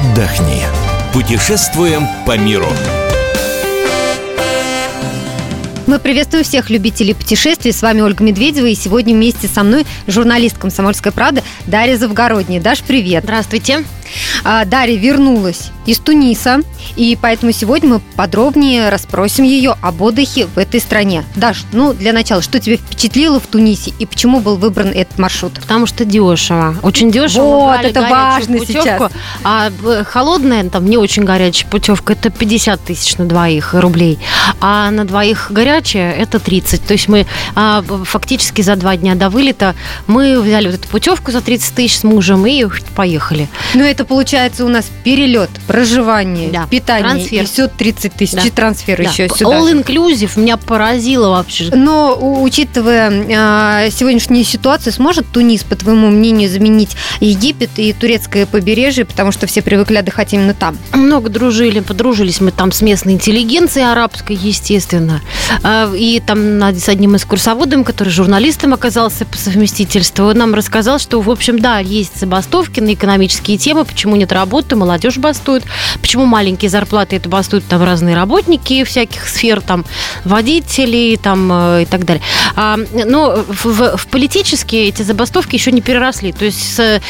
отдохни. Путешествуем по миру. Мы приветствуем всех любителей путешествий. С вами Ольга Медведева. И сегодня вместе со мной журналист «Комсомольской правды» Дарья Завгородняя. Даш, привет. Здравствуйте. А, Дарья вернулась из Туниса, и поэтому сегодня мы подробнее расспросим ее об отдыхе в этой стране. Даш, ну для начала, что тебя впечатлило в Тунисе и почему был выбран этот маршрут? Потому что дешево. Очень дешево. Вот, это важно путевку, сейчас. А холодная, там не очень горячая путевка, это 50 тысяч на двоих рублей. А на двоих горячая это 30. То есть мы а, фактически за два дня до вылета мы взяли вот эту путевку за 30 тысяч с мужем и поехали. Ну это получается у нас перелет, проживание, да. питание трансфер. и все 30 тысяч, да. и трансфер да. еще сюда. All inclusive меня поразило вообще. Но учитывая э, сегодняшнюю ситуацию, сможет Тунис, по твоему мнению, заменить Египет и турецкое побережье, потому что все привыкли отдыхать именно там? Много дружили, подружились мы там с местной интеллигенцией арабской, естественно. А, и там с одним из курсоводом, который журналистом оказался по совместительству, нам рассказал, что, в общем, да, есть забастовки на экономические темы, почему нет работы, молодежь бастует, почему маленькие зарплаты это бастуют там разные работники всяких сфер, там водители там э, и так далее. А, но в, в политические эти забастовки еще не переросли. То есть с, э,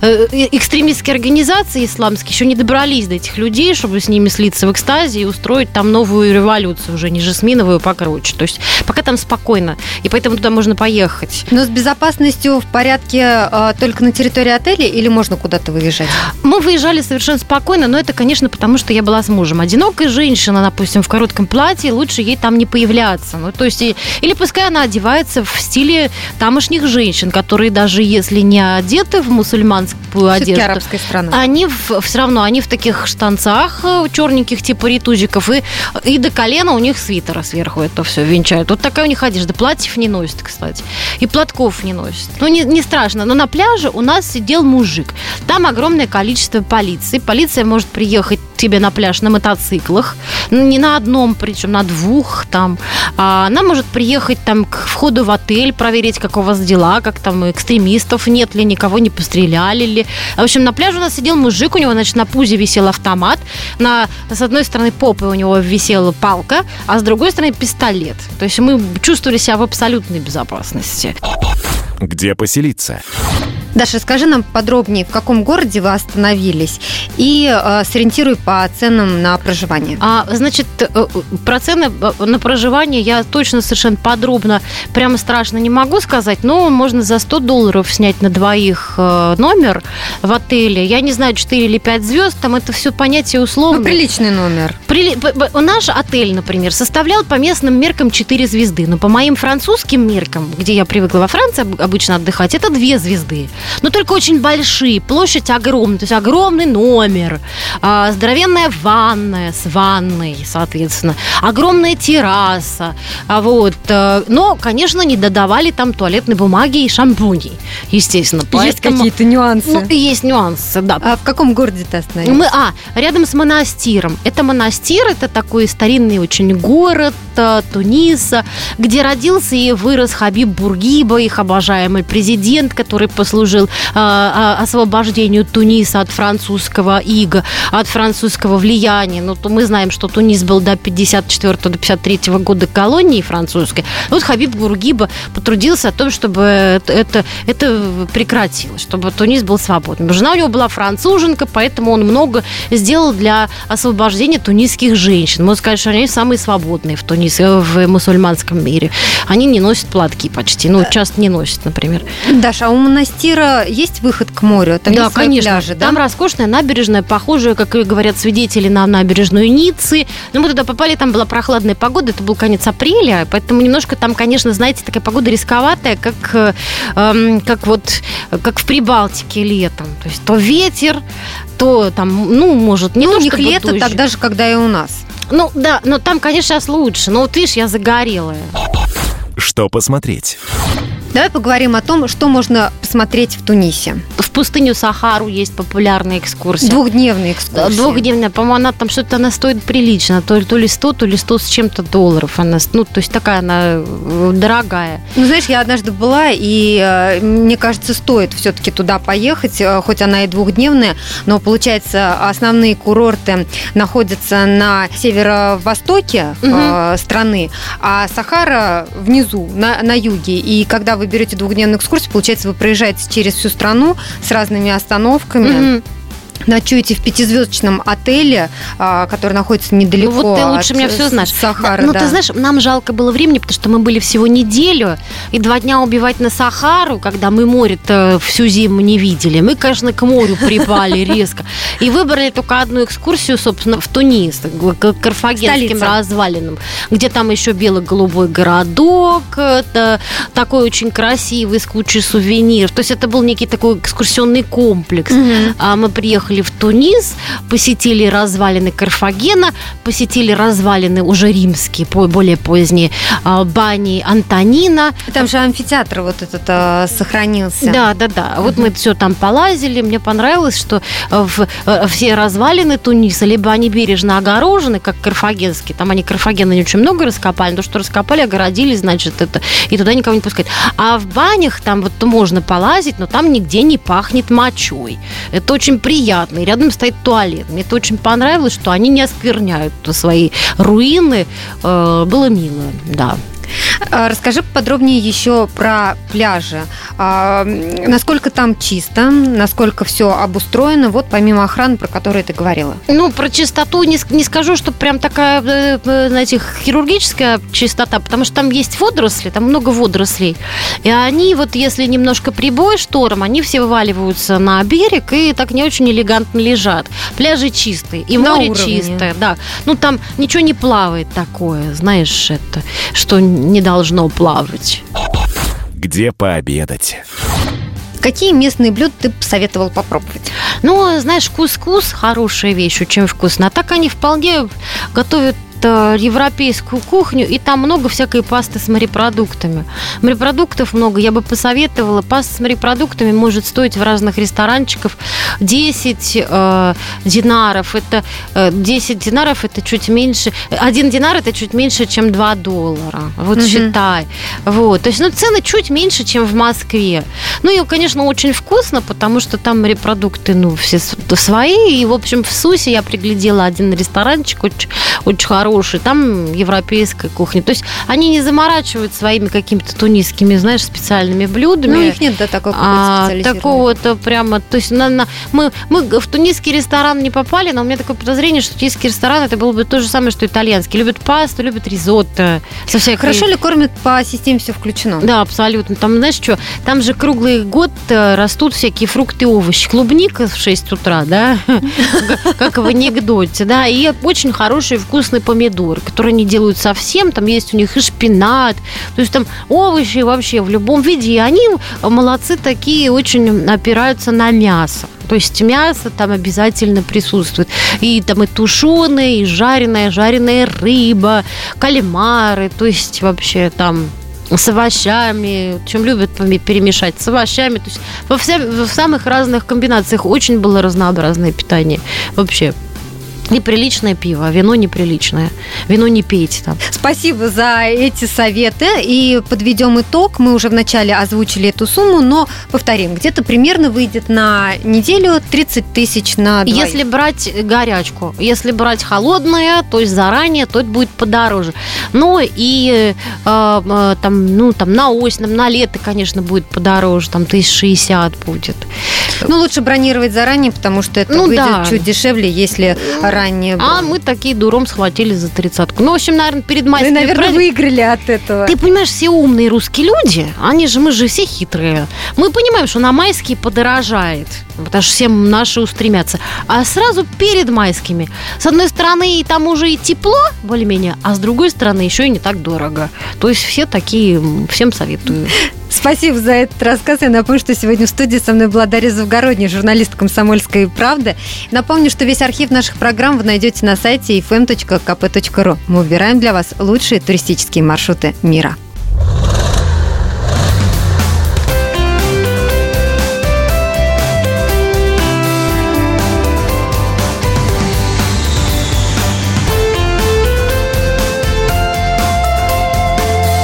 э, экстремистские организации исламские еще не добрались до этих людей, чтобы с ними слиться в экстазе и устроить там новую революцию, уже не жасминовую, покруче. То есть пока там спокойно, и поэтому туда можно поехать. Но с безопасностью в порядке э, только на территории отеля или можно куда-то выезжать? Мы выезжали совершенно спокойно, но это, конечно, потому что я была с мужем. Одинокая женщина, допустим, в коротком платье, лучше ей там не появляться. Ну, то есть, или пускай она одевается в стиле тамошних женщин, которые даже если не одеты в мусульманскую одежду, арабская страна. они в, все равно, они в таких штанцах э, черненьких, типа ритузиков, и, и до колена у них свитера сверху это все венчают. Вот такая у них одежда. Платьев не носит, кстати. И платков не носит. Ну, не, не страшно. Но на пляже у нас сидел мужик. Там огромное количество полиции. Полиция может приехать тебе на пляж на мотоциклах, ну, не на одном, причем на двух там. А она может приехать там к входу в отель, проверить, как у вас дела, как там экстремистов нет ли, никого не постреляли ли. В общем, на пляже у нас сидел мужик, у него, значит, на пузе висел автомат, на, с одной стороны попы у него висела палка, а с другой стороны пистолет. То есть мы чувствовали себя в абсолютной безопасности. Где поселиться? Даша, скажи нам подробнее, в каком городе вы остановились и э, сориентируй по ценам на проживание. А, значит, э, про цены э, на проживание я точно совершенно подробно, прямо страшно не могу сказать, но можно за 100 долларов снять на двоих э, номер в отеле. Я не знаю, 4 или 5 звезд, там это все понятие условно. Ну, приличный номер. Прили... Наш отель, например, составлял по местным меркам 4 звезды, но по моим французским меркам, где я привыкла во Франции обычно отдыхать, это 2 звезды но только очень большие, площадь огромная, то есть огромный номер, а, здоровенная ванная с ванной, соответственно, огромная терраса, а вот, э, но, конечно, не додавали там туалетной бумаги и шампуней, естественно. Есть какие-то нюансы? Ну, есть нюансы, да. А в каком городе ты остановилась? Мы, а, рядом с монастиром. Это монастир, это такой старинный очень город э, Туниса, где родился и вырос Хабиб Бургиба, их обожаемый президент, который послужил а, освобождению Туниса от французского ига, от французского влияния. Ну, то мы знаем, что Тунис был до 54 до 53 года колонией французской. Вот Хабиб Гургиба потрудился о том, чтобы это, это прекратилось, чтобы Тунис был свободным. Жена у него была француженка, поэтому он много сделал для освобождения тунисских женщин. Можно сказать, что они самые свободные в Тунисе, в мусульманском мире. Они не носят платки почти, ну, часто не носят, например. Даша, а у монастира Питера есть выход к морю? Там да, конечно. Пляжи, да? Там роскошная набережная, похожая, как говорят свидетели, на набережную Ниццы. Но мы туда попали, там была прохладная погода, это был конец апреля, поэтому немножко там, конечно, знаете, такая погода рисковатая, как, э, эм, как вот, как в Прибалтике летом. То есть то ветер, то там, ну, может, не ну, то, у них лето дождь. тогда же, когда и у нас. Ну, да, но там, конечно, сейчас лучше. Но вот видишь, я загорелая. Что посмотреть? Давай поговорим о том, что можно посмотреть в Тунисе. Пустыню Сахару есть популярная экскурсия. Двухдневная экскурсия. Двухдневная, по-моему, она там что-то она стоит прилично, то, то ли 100, то ли 100 с чем-то долларов. Она, ну, то есть такая она э, дорогая. Ну, знаешь, я однажды была, и э, мне кажется, стоит все-таки туда поехать, э, хоть она и двухдневная, но получается, основные курорты находятся на северо-востоке э, страны, а Сахара внизу, на, на юге. И когда вы берете двухдневную экскурсию, получается, вы проезжаете через всю страну с разными остановками. Мгм. Ночуете в пятизвездочном отеле, а, который находится недалеко Ну, вот ты от лучше меня все знаешь. Сахары. ну, да. ты знаешь, нам жалко было времени, потому что мы были всего неделю, и два дня убивать на Сахару, когда мы море-то всю зиму не видели. Мы, конечно, к морю припали резко. И выбрали только одну экскурсию, собственно, в Тунис, к карфагенским Столица. развалинам, где там еще бело-голубой городок, такой очень красивый, с кучей сувениров. То есть это был некий такой экскурсионный комплекс. А мы приехали в Тунис, посетили развалины Карфагена, посетили развалины уже римские, более поздние, а, бани Антонина. Там же амфитеатр вот этот а, сохранился. Да, да, да. Вот мы все там полазили. Мне понравилось, что э, в, э, все развалины Туниса, либо они бережно огорожены, как карфагенские. Там они карфагена не очень много раскопали, но то, что раскопали, огородили, значит, это. И туда никого не пускают. А в банях там вот можно полазить, но там нигде не пахнет мочой. Это очень приятно. И рядом стоит туалет. Мне это очень понравилось, что они не оскверняют свои руины. Э, Было мило, да. А, Расскажи подробнее еще про пляжи. А, Насколько там чисто, насколько все обустроено, вот помимо охраны, про которую ты говорила. Ну, про чистоту не, не скажу, что прям такая, э, э, знаете, хирургическая чистота, потому что там есть водоросли, там много водорослей. И они вот, если немножко прибой шторм, они все вываливаются на берег и так не очень элегантно лежат. Пляжи чистые, и На море уровне. чистое, да. Ну, там ничего не плавает такое, знаешь, это, что не должно плавать. Где пообедать? Какие местные блюда ты советовал попробовать? Ну, знаешь, кускус хорошая вещь, очень вкусно. А так они вполне готовят европейскую кухню, и там много всякой пасты с морепродуктами. Морепродуктов много. Я бы посоветовала. Паста с морепродуктами может стоить в разных ресторанчиках 10 э, динаров. Это э, 10 динаров это чуть меньше. Один динар это чуть меньше, чем 2 доллара. Вот Мгм. считай. Вот. То есть, ну, цены чуть меньше, чем в Москве. Ну и, конечно, очень вкусно, потому что там морепродукты, ну, все свои. И, в общем, в Сусе я приглядела один ресторанчик очень, очень хороший. Там европейская кухня. То есть они не заморачивают своими какими-то тунисскими, знаешь, специальными блюдами. Ну, у них нет да, такой А, такого-то прямо, то есть на, на- мы, мы в тунисский ресторан не попали, но у меня такое подозрение, что тунисский ресторан это было бы то же самое, что итальянский. Любят пасту, любят ризотто. Со всякой... Хорошо ли кормят по системе все включено? Да, абсолютно. Там, знаешь что, там же круглый год э, растут всякие фрукты и овощи. Клубника в 6 утра, да, как в анекдоте, да, и очень хороший вкусный помидор, который они делают совсем, там есть у них и шпинат, то есть там овощи вообще в любом виде, и они молодцы такие, очень опираются на мясо. То есть мясо там обязательно присутствует. И там и тушеное, и жареная, жареная рыба, кальмары. То есть вообще там с овощами, чем любят перемешать, с овощами. То есть во, вся- в самых разных комбинациях очень было разнообразное питание. Вообще. И приличное пиво, вино неприличное. Вино не пейте там. Спасибо за эти советы. И подведем итог. Мы уже вначале озвучили эту сумму, но повторим, где-то примерно выйдет на неделю 30 тысяч на двоих. Если брать горячку, если брать холодное, то есть заранее, то это будет подороже. Но и э, э, там, ну, там на осень, на лето, конечно, будет подороже, там тысяч шестьдесят будет. Ну, лучше бронировать заранее, потому что это Ну, выйдет да. чуть дешевле, если ранее А мы такие дуром схватили за тридцатку. Ну, в общем, наверное, перед Ну, и, майскими наверное, праздниками- выиграли от этого. Ты понимаешь, все умные русские люди, они же, мы же все хитрые. Мы понимаем, что на майские подорожает, потому что все наши устремятся. А сразу перед майскими, с одной стороны, и там уже и тепло, более-менее, а с другой стороны, еще и не так дорого. То есть все такие, всем советую. Спасибо за этот рассказ. Я напомню, что сегодня в студии со мной была Дарья Завгородняя, журналист «Комсомольской правды». Напомню, что весь архив наших программ вы найдете на сайте fm.kp.ru. Эм Мы выбираем для вас лучшие туристические маршруты мира.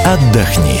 Отдохни.